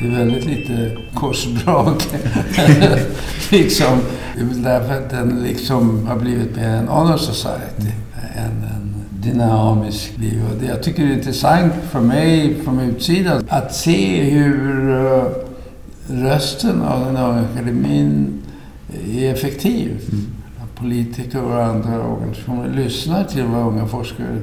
Det är väldigt lite korsdrag. liksom. Det är väl därför att den liksom har blivit mer en honor society än en dynamisk liv. Och det jag tycker det är intressant för mig från utsidan att se hur uh, rösten av den unga akademin är effektiv. Mm. Politiker och andra organisationer lyssnar till vad unga forskare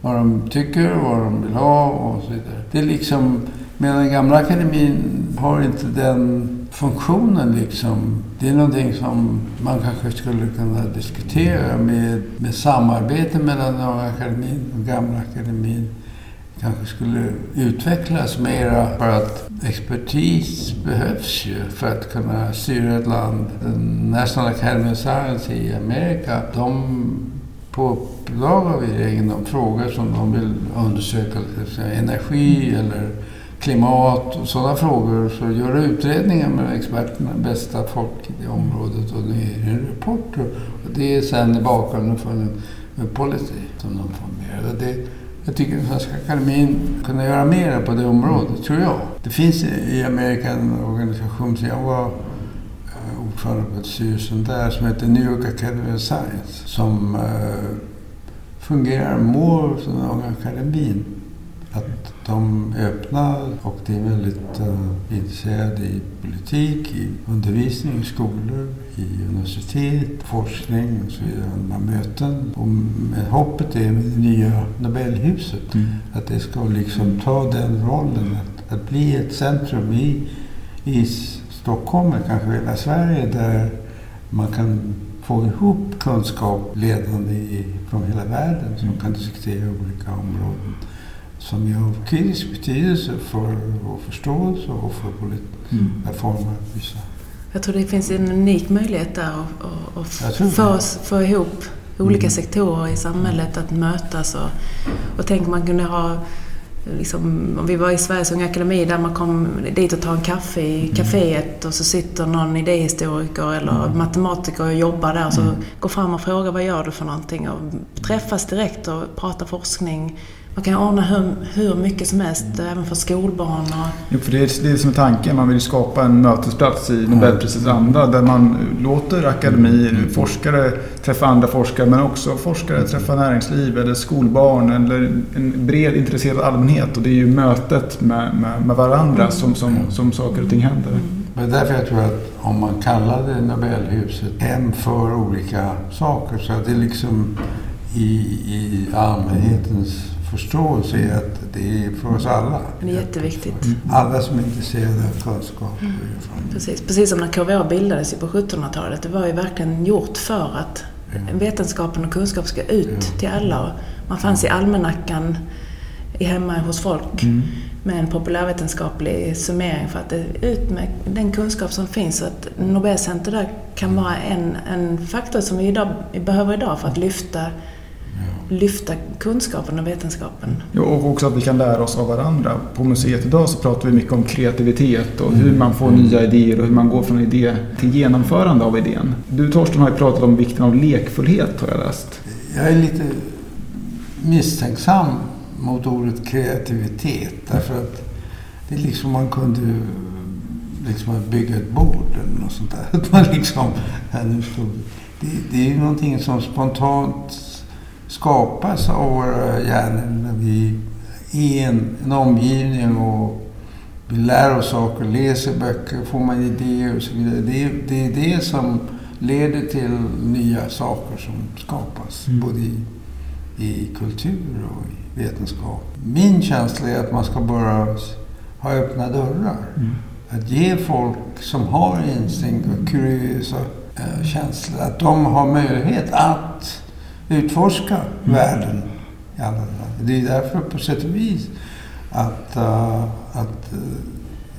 vad de tycker, vad de vill ha och så vidare. Det är liksom Medan den gamla akademin har inte den funktionen liksom. Det är någonting som man kanske skulle kunna diskutera med, med samarbete mellan den unga akademin och gamla akademin kanske skulle utvecklas mera för att expertis behövs ju för att kunna styra ett land. Den National Academy of Science i Amerika, de på uppdrag av regeringen, de frågor som de vill undersöka, energi eller klimat och sådana frågor så gör utredningar med experterna, bästa folk i det området och det är en rapport. Och det är sen i bakgrunden för en, en policy som de formerar. Det, jag tycker att Svenska Akademin kunde göra mer på det området, tror jag. Det finns i Amerika en organisation, så jag var eh, ordförande på styrelsen där, som heter New York Academy of Science, som uh, fungerar more som den unga akademin. Att de är öppna och de är väldigt uh, intresserade i politik, i undervisning i skolor, i universitet, forskning och så vidare. Möten. Och med hoppet är med det nya Nobelhuset mm. att det ska liksom ta den rollen att, att bli ett centrum i, i Stockholm, kanske hela Sverige, där man kan få ihop kunskap ledande i, från hela världen som kan diskutera olika områden som är av kritisk betydelse för vår förståelse och för politiska mm. former. Vissa. Jag tror det finns en unik möjlighet där att, att få, få ihop olika mm. sektorer i samhället att mötas. Och, och tänk man kunde ha Liksom, om vi var i Sveriges Unga Akademi där man kom dit och tar en kaffe i mm. kaféet och så sitter någon idéhistoriker eller mm. matematiker och jobbar där och så mm. går fram och frågar vad gör du för någonting och träffas direkt och pratar forskning man kan ordna hur, hur mycket som helst, även för skolbarn. Och... Jo, för det är det som är tanken. Man vill skapa en mötesplats i Nobelprisets anda där man låter akademier, mm. forskare träffa andra forskare men också forskare träffa näringsliv eller skolbarn eller en bred intresserad allmänhet. Och det är ju mötet med, med, med varandra som, som, som saker och ting händer. Mm. Men därför jag tror att om man kallade Nobelhuset hem för olika saker så att det liksom i, i allmänhetens förståelse i att det är för oss alla. Det är jätteviktigt. Mm. Alla som är intresserade av kunskap. Mm. Precis. Precis som när KVA bildades på 1700-talet. Det var ju verkligen gjort för att ja. vetenskapen och kunskap ska ut ja. till alla. Man fanns i almanackan hemma hos folk mm. med en populärvetenskaplig summering för att det, ut med den kunskap som finns. Så att Nobelcenter där kan vara en, en faktor som vi, idag, vi behöver idag för att lyfta lyfta kunskapen och vetenskapen. Ja, och också att vi kan lära oss av varandra. På museet idag så pratar vi mycket om kreativitet och hur man får nya idéer och hur man går från idé till genomförande av idén. Du Torsten har ju pratat om vikten av lekfullhet har jag läst. Jag är lite misstänksam mot ordet kreativitet därför att det är liksom man kunde liksom bygga ett bord eller något sånt där. Att man liksom, här nu stod, det, det är ju någonting som spontant skapas av våra hjärnor när vi är en, en omgivning och vi lär oss saker, läser böcker, får man idéer och så vidare. Det, är, det är det som leder till nya saker som skapas, mm. både i, i kultur och i vetenskap. Min känsla är att man ska bara ha öppna dörrar. Mm. Att ge folk som har instinkt och kuriösa äh, känslor, att de har möjlighet att utforska mm. världen. Det är därför på sätt och vis att, uh, att uh,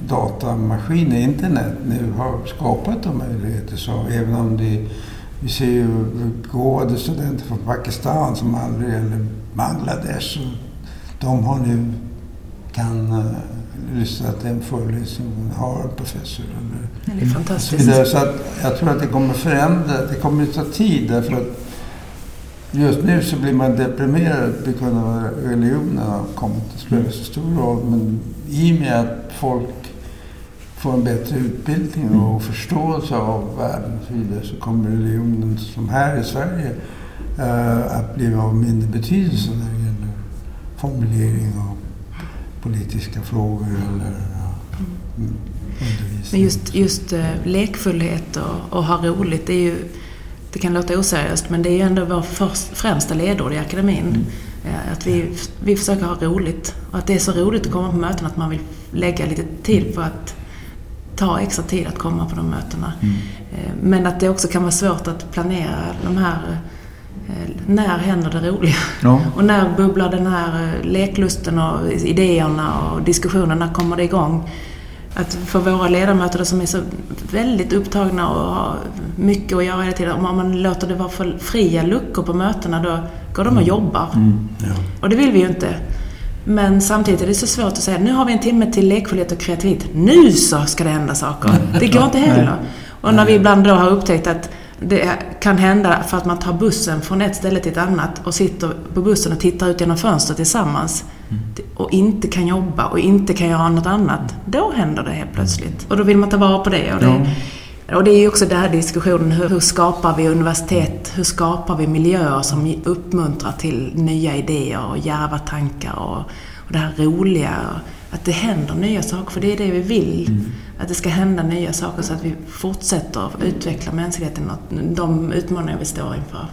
datamaskiner, internet nu har skapat de möjligheter. Så även om det, vi ser ju begåvade studenter från Pakistan som aldrig, eller Bangladesh, de har nu, kan uh, lyssnat till en föreläsning av en Harvard-professor. Det är fantastiskt. Så, så att jag tror att det kommer förändra, det kommer ta tid därför att just nu så blir man deprimerad på grund av att religionen har kommit att spela så stor roll. Men i och med att folk får en bättre utbildning och förståelse av världen och så vidare så kommer religionen, som här i Sverige, uh, att bli av mindre betydelse när det gäller formulering av politiska frågor eller uh, undervisning. Men just, just uh, lekfullhet och, och ha roligt, det är ju det kan låta oseriöst men det är ju ändå vår först, främsta ledord i akademin. Mm. Att vi, vi försöker ha roligt. Och att det är så roligt att komma på möten att man vill lägga lite tid på att ta extra tid att komma på de mötena. Mm. Eh, men att det också kan vara svårt att planera de här eh, när händer det roliga? Ja. Och när bubblar den här eh, leklusten och idéerna och diskussionerna kommer det igång? Att för våra ledamöter som är så väldigt upptagna och har mycket att göra hela tiden, om man låter det vara för fria luckor på mötena då går de och mm. jobbar. Mm. Ja. Och det vill vi ju inte. Men samtidigt är det så svårt att säga, nu har vi en timme till lekfullhet och kreativitet. Nu så ska det hända saker. Det går inte heller. Och när vi ibland då har upptäckt att det kan hända för att man tar bussen från ett ställe till ett annat och sitter på bussen och tittar ut genom fönstret tillsammans mm. Och inte kan jobba och inte kan göra något annat. Då händer det helt plötsligt. Och då vill man ta vara på det. Och det, och det är ju också den här diskussionen, hur, hur, skapar vi universitet? Hur skapar vi miljöer som uppmuntrar till nya idéer och djärva tankar och, och det här roliga? Att det händer nya saker, för det är det vi vill. Mm. Att det ska hända nya saker så att vi fortsätter utveckla mänskligheten och de utmaningar vi står inför.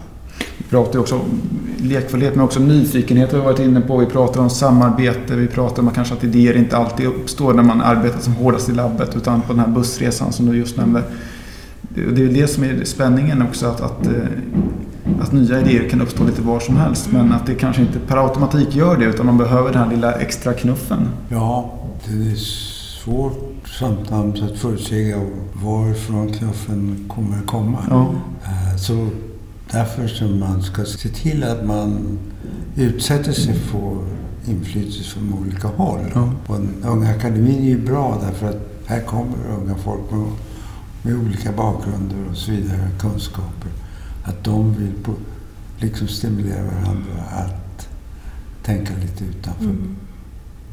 Vi pratar också om lekfullhet men också nyfikenhet har vi varit inne på. Vi pratar om samarbete, vi pratar om kanske att idéer inte alltid uppstår när man arbetar som hårdast i labbet utan på den här bussresan som du just nämnde. Det är det som är spänningen också att, att, eh, att nya idéer kan uppstå lite var som helst men att det kanske inte per automatik gör det utan man behöver den här lilla extra knuffen. Ja, det är svårt samtidigt att förutsäga varifrån knuffen kommer att komma. Ja. Eh, så därför som man ska se till att man utsätter sig för inflytelse från olika håll. Ja. Och Unga Akademin är ju bra därför att här kommer unga folk med, med olika bakgrunder och så vidare, kunskaper. Att de vill på, liksom stimulera varandra att tänka lite utanför mm.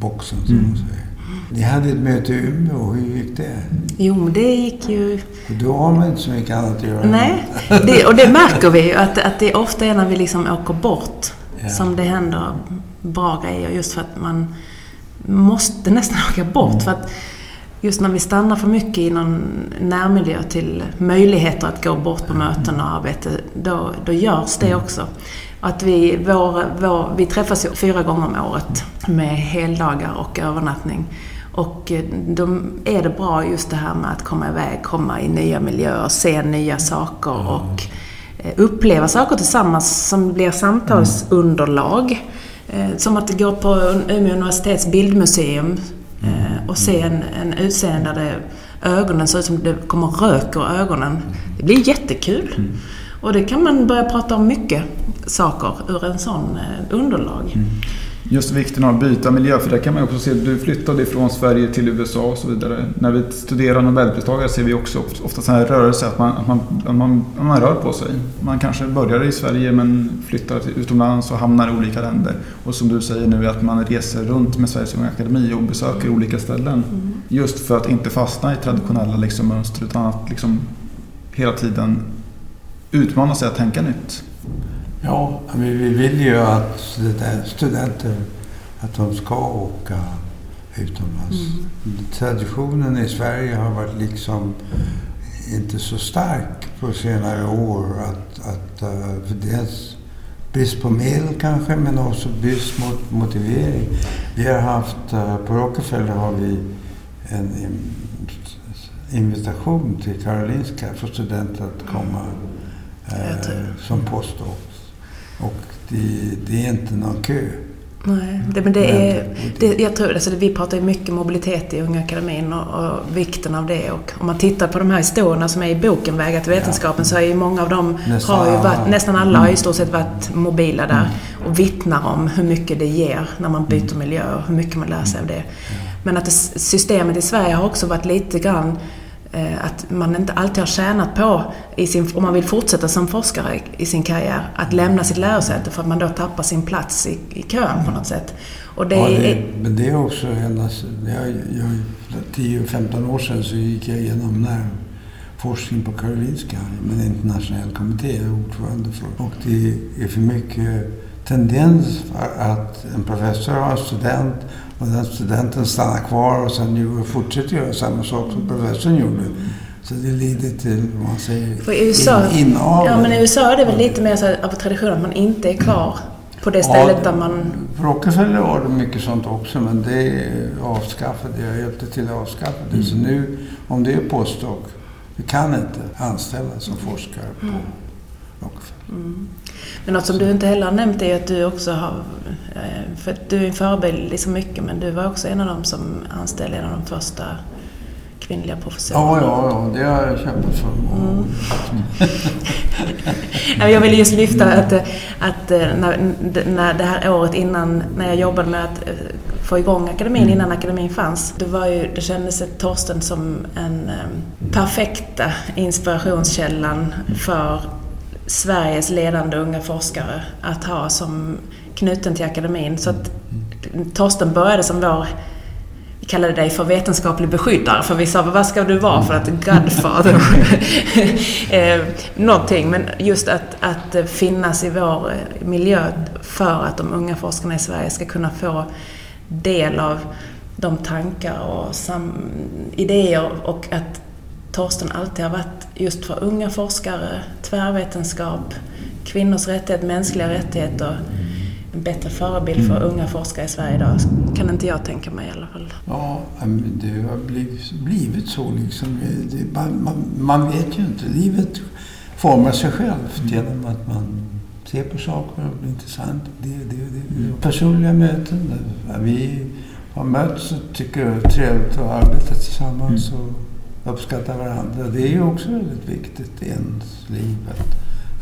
boxen, som mm. man säger. Ni hade ett möte i Umeå, hur gick det? Jo, det gick ju... Då har man inte så mycket annat att göra. Nej, det, och det märker vi ju att, att det ofta är när vi liksom åker bort ja. som det händer bra grejer. Just för att man måste nästan åka bort. Mm. För att just när vi stannar för mycket i någon närmiljö till möjligheter att gå bort på möten och arbete, då, då görs det mm. också. Att vi, vår, vår, vi träffas fyra gånger om året med heldagar och övernattning. Och eh, då är det bra just det här med att komma iväg, komma i nya miljöer, se nya saker mm. och eh, uppleva saker tillsammans som blir samtalsunderlag. Eh, som att gå på Umeå universitets bildmuseum och se en, en utseende där det, ögonen ser ut som det kommer rök ur ögonen. Det blir jättekul. Mm. Och det kan man börja prata om mycket saker ur en sån eh, underlag. Mm. Just vikten av att byta miljö, för där kan man också se, du flyttade från Sverige till USA och så vidare. När vi studerar Nobelpristagare ser vi också ofta sådana här rörelser, att man, att man, att man, att man rör på sig. Man kanske börjar i Sverige men flyttar utomlands och hamnar i olika länder. Och som du säger nu, att man reser runt med Sveriges Unga Akademi och besöker olika ställen. Mm. Just för att inte fastna i traditionella liksom, mönster utan att liksom, hela tiden utmana sig att tänka nytt. Ja, vi vill ju att studenter att de ska åka utomlands. Mm. Traditionen i Sverige har varit liksom inte så stark på senare år. Att, att, uh, dels brist på medel kanske, men också brist mot motivering. Vi har haft, uh, på Rockefeller har vi en invitation till Karolinska för studenter att komma uh, som postdoc. Och det, det, är inte någon kö. Nej, det, men det är, det, jag tror, alltså, vi pratar ju mycket mobilitet i Unga Akademin och, och, vikten av det. Och om man tittar på de här historierna som är i boken Vägar till vetenskapen så är ju många av dem, nästan, har ju varit, nästan alla har i stort sett varit mobila där mm. och vittnar om hur mycket det ger när man byter mm. miljö och hur mycket man lär sig av det. Men att systemet i Sverige har också varit lite grann att man inte alltid har tjänat på, i sin, om man vill fortsätta som forskare i sin karriär, att lämna sitt lärosäte för att man då tappar sin plats i, i kön på något sätt. Och det, ja, det är, men det är också en... Jag, jag, 10-15 år sedan så gick jag igenom forskning på Karolinska med en internationell kommitté jag är ordförande för. Och det är för mycket tendens att en professor har en student och den studenten stannar kvar och sen fortsätter göra samma sak som professorn gjorde. Så det leder till, vad man säger, För i USA, in, inavel. Ja, men i USA är det väl lite mer så av tradition att man inte är kvar på det stället ja, där man... På Rockefeller var det mycket sånt också, men det avskaffade jag. hjälpte till att avskaffa det. Mm. Så nu, om det är postdoc, du kan inte anställas som forskare på mm. Mm. Men något som du inte heller har nämnt är att du också har... Eh, för du är en förebild i så mycket, men du var också en av dem som anställde en av de första kvinnliga professorerna. Ja, ja, ja, det har jag kämpat för. Mm. jag ville just lyfta att, att eh, när, när det här året innan, när jag jobbade med att eh, få igång akademin mm. innan akademin fanns. Det, var ju, det kändes Torsten som en perfekta inspirationskällan för Sveriges ledande unga forskare att ha som knuten till akademin. Så att Torsten började som vår vi kallade dig för vetenskaplig beskyddare, för vi sa vad ska du vara för att Godfather? eh, någonting, men just att, att finnas i vår miljö för att de unga forskarna i Sverige ska kunna få del av de tankar och idéer och att Torsten alltid har varit just för unga forskare, tvärvetenskap, kvinnors rättigheter, mänskliga rättigheter. En bättre förebild för unga forskare i Sverige idag kan inte jag tänka mig i alla fall. Ja, det har blivit, så liksom. Man, man, vet ju inte. Livet formar sig självt genom att man ser på saker och blir intressant. Det, det, det, personliga möten. Vi har mötts och tycker det är trevligt att arbeta tillsammans. Och, uppskatta varandra. Det är ju också väldigt viktigt i ens liv att,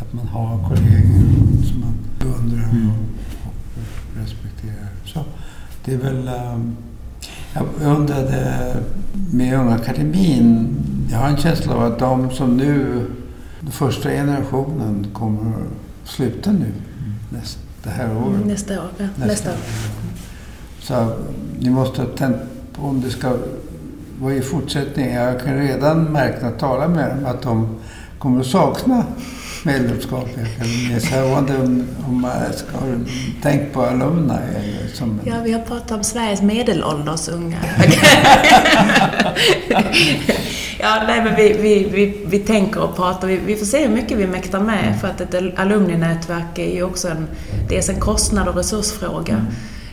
att man har kollegor som man beundrar mm. och, och, respekterar. Så det är väl... Um, jag undrade med Unga Akademin, jag har en känsla av att de som nu, den första generationen, kommer att sluta nu nästa, det här året. Nästa år, ja. Nästa, nästa år. Så ni måste ha tänt på om det ska vad i fortsättningen? Jag kan redan märka när jag talar med dem att de kommer att sakna medlemskap i akademin. Så jag undrar om, om man ska ha tänkt på? Eller som ja, vi har pratat om Sveriges medelålders unga. ja, nej, men vi, vi, vi, vi tänker och pratar. Vi, vi får se hur mycket vi mäktar med. För att ett alumninätverk är ju också en, dels en kostnad och resursfråga. Mm.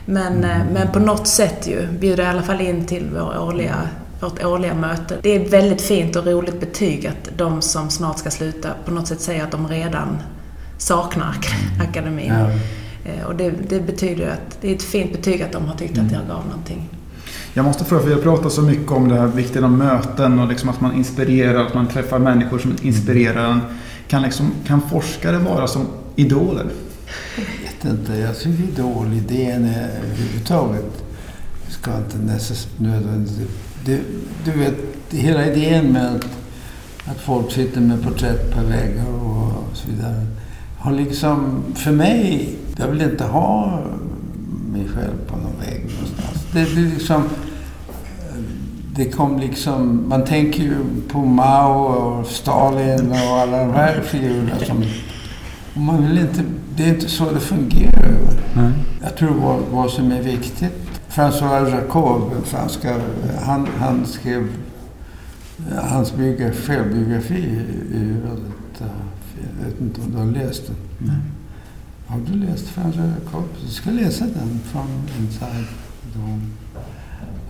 Men, eh, men på något sätt ju bjuder i alla fall in till vår årliga vårt årliga möte. Det är ett väldigt fint och roligt betyg att de som snart ska sluta på något sätt säger att de redan saknar akademin. Ja. Eh, och det, det, betyder att det är ett fint betyg att de har tyckt att jag gav någonting. Jag måste fråga, för vi har pratat så mycket om det här vikten av möten och liksom att man inspirerar, att man träffar människor som inspirerar en. Kan, liksom, kan forskare vara som idoler? Jag vet inte. Jag tycker idolidén är överhuvudtaget ska inte nödvändigtvis det, du vet, hela idén med att, att folk sitter med porträtt på väggar och så vidare har liksom, för mig, jag vill inte ha mig själv på någon vägg någonstans. Det, det liksom, det kom liksom, man tänker ju på Mao och Stalin och alla de här figurerna som man vill inte, det är inte så det fungerar. Mm. Jag tror vad, vad som är viktigt François Jacob, franska, han, han skrev hans biografi, självbiografi är väldigt... Jag vet inte om du har läst den? Nej. Har du läst François Jacob? Du ska läsa den, From Inside the Home.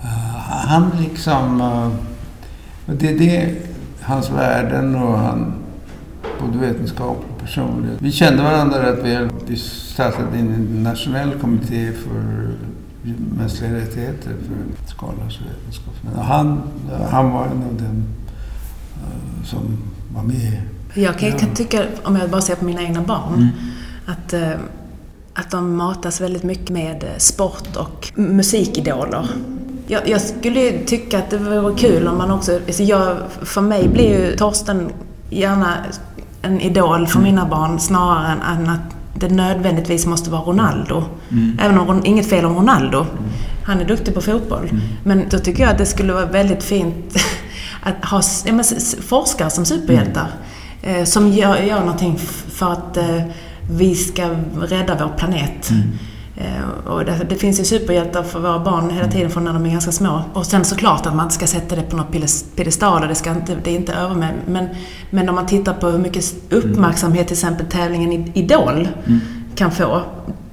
Uh, han liksom... Uh, det är det, hans värden och han både vetenskap och personlighet. Vi kände varandra rätt väl. Vi startade en nationell kommitté för mänskliga rättigheter för Skalas vetenskap. Men han, han var en av dem uh, som var med. Jag kan, kan, tycka, om jag bara ser på mina egna barn, mm. att, uh, att de matas väldigt mycket med sport och musikidoler. Jag, jag, skulle tycka att det vore kul om man också... Alltså jag, för mig blir ju Torsten gärna en idol för mina barn snarare än att det nödvändigtvis måste vara Ronaldo. Mm. Även om inget fel om Ronaldo. Mm. Han är duktig på fotboll. Mm. Men då tycker jag att det skulle vara väldigt fint att ha ja, men, forskare som superhjältar. Eh, som gör, gör någonting för att eh, vi ska rädda vår planet. Eh, och det, finns ju superhjältar för våra barn hela tiden från när de är ganska små. Och sen såklart att man inte ska sätta det på något piedestal det, ska inte, det är inte över med. Men, men om man tittar på hur mycket uppmärksamhet till exempel tävlingen Idol mm. kan få.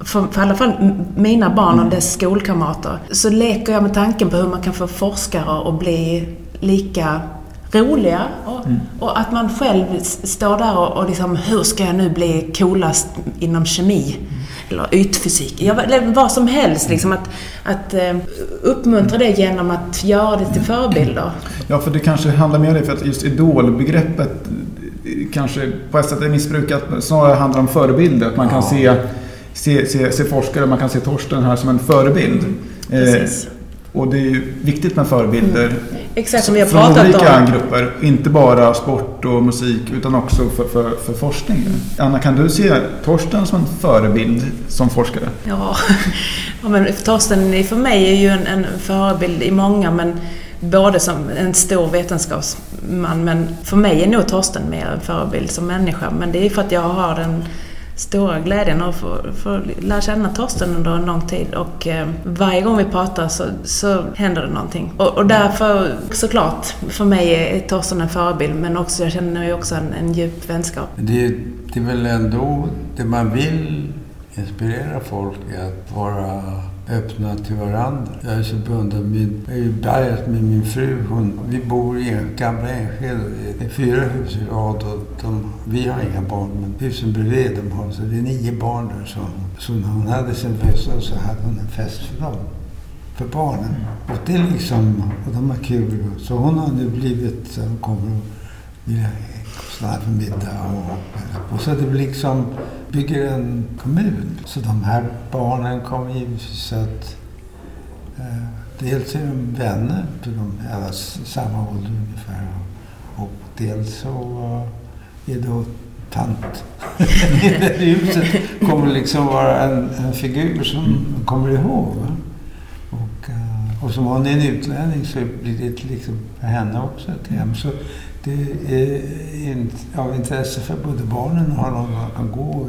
För, för i alla fall mina barn och mm. dess skolkamrater. Så leker jag med tanken på hur man kan få forskare att bli lika roliga och, mm. och, att man själv står där och, och liksom, hur ska jag nu bli coolast inom kemi? Mm eller ytfysik, eller vad som helst. Liksom att, att uh, uppmuntra det genom att göra det till förebilder. Ja, för det kanske handlar mer om det, för att just idolbegreppet kanske på ett sätt är missbrukat. Snarare handlar om förebilder. Att man kan se, se, se, se forskare, man kan se Torsten här som en förebild. Precis. Eh, och det är ju viktigt med förebilder. Mm. Exakt som vi har från pratat olika om. grupper. Inte bara sport och musik utan också för, för, för forskning. Mm. Anna, kan du se Torsten som en förebild som forskare? Ja, ja men Torsten för mig är ju en, en förebild i många men både som en stor vetenskapsman men för mig är nog Torsten mer en förebild som människa. Men det är för att jag har den stora glädjen att få, få lära känna Torsten under en lång tid och eh, varje gång vi pratar så, så händer det någonting. Och, och därför såklart, för mig är Torsten en förebild men också, jag känner ju också en, en djup vänskap. Det, det är väl ändå det man vill inspirera folk att vara öppna till varandra. Jag är så bunden. Min, jag är ju berget med min fru. Hon, vi bor i en gamla Enskede. Det är fyra hus i rad och de, vi har inga barn men husen bredvid de har så det är nio barn där. Så, så när hon hade sin födelsedag så hade hon en fest för dem. För barnen. Och det är liksom, och de har kul. Så hon har nu blivit, så hon kommer och snart för middag och, och så det liksom bygger en kommun. Så de här barnen kommer givetvis att eh, dels är de vänner, för de är alla samma ålder ungefär. Och, och dels så är då tant i det huset kommer liksom vara en, en figur som de kommer ihåg. Och, eh, och som hon är en utlänning så blir det liksom för henne också ett hem. Så det är av intresse för både barnen och har någon man kan gå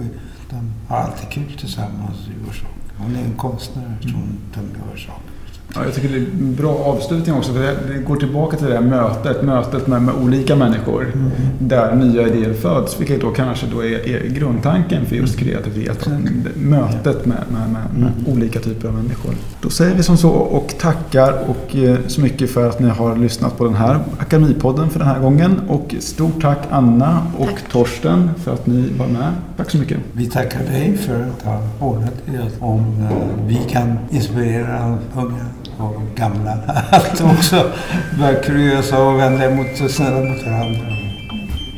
De har alltid kul tillsammans och gör saker. Hon är en konstnär som de gör saker. Ja, jag tycker det är en bra avslutning också. För det går tillbaka till det här mötet, mötet med, med olika människor. Mm. Där nya idéer föds, vilket då kanske då är, är grundtanken för just kreativitet. Mm. Mötet med, med, med, med mm. olika typer av människor. Då säger vi som så och tackar och eh, så mycket för att ni har lyssnat på den här Akademipodden för den här gången. Och stort tack Anna och tack. Torsten för att ni var med. Tack så mycket. Vi tackar dig för att ha ordnat om eh, vi kan inspirera unga och gamla att också vara kuriösa och vänliga mot, snälla mot varandra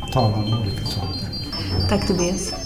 och tala om olika saker. Tack Tobias.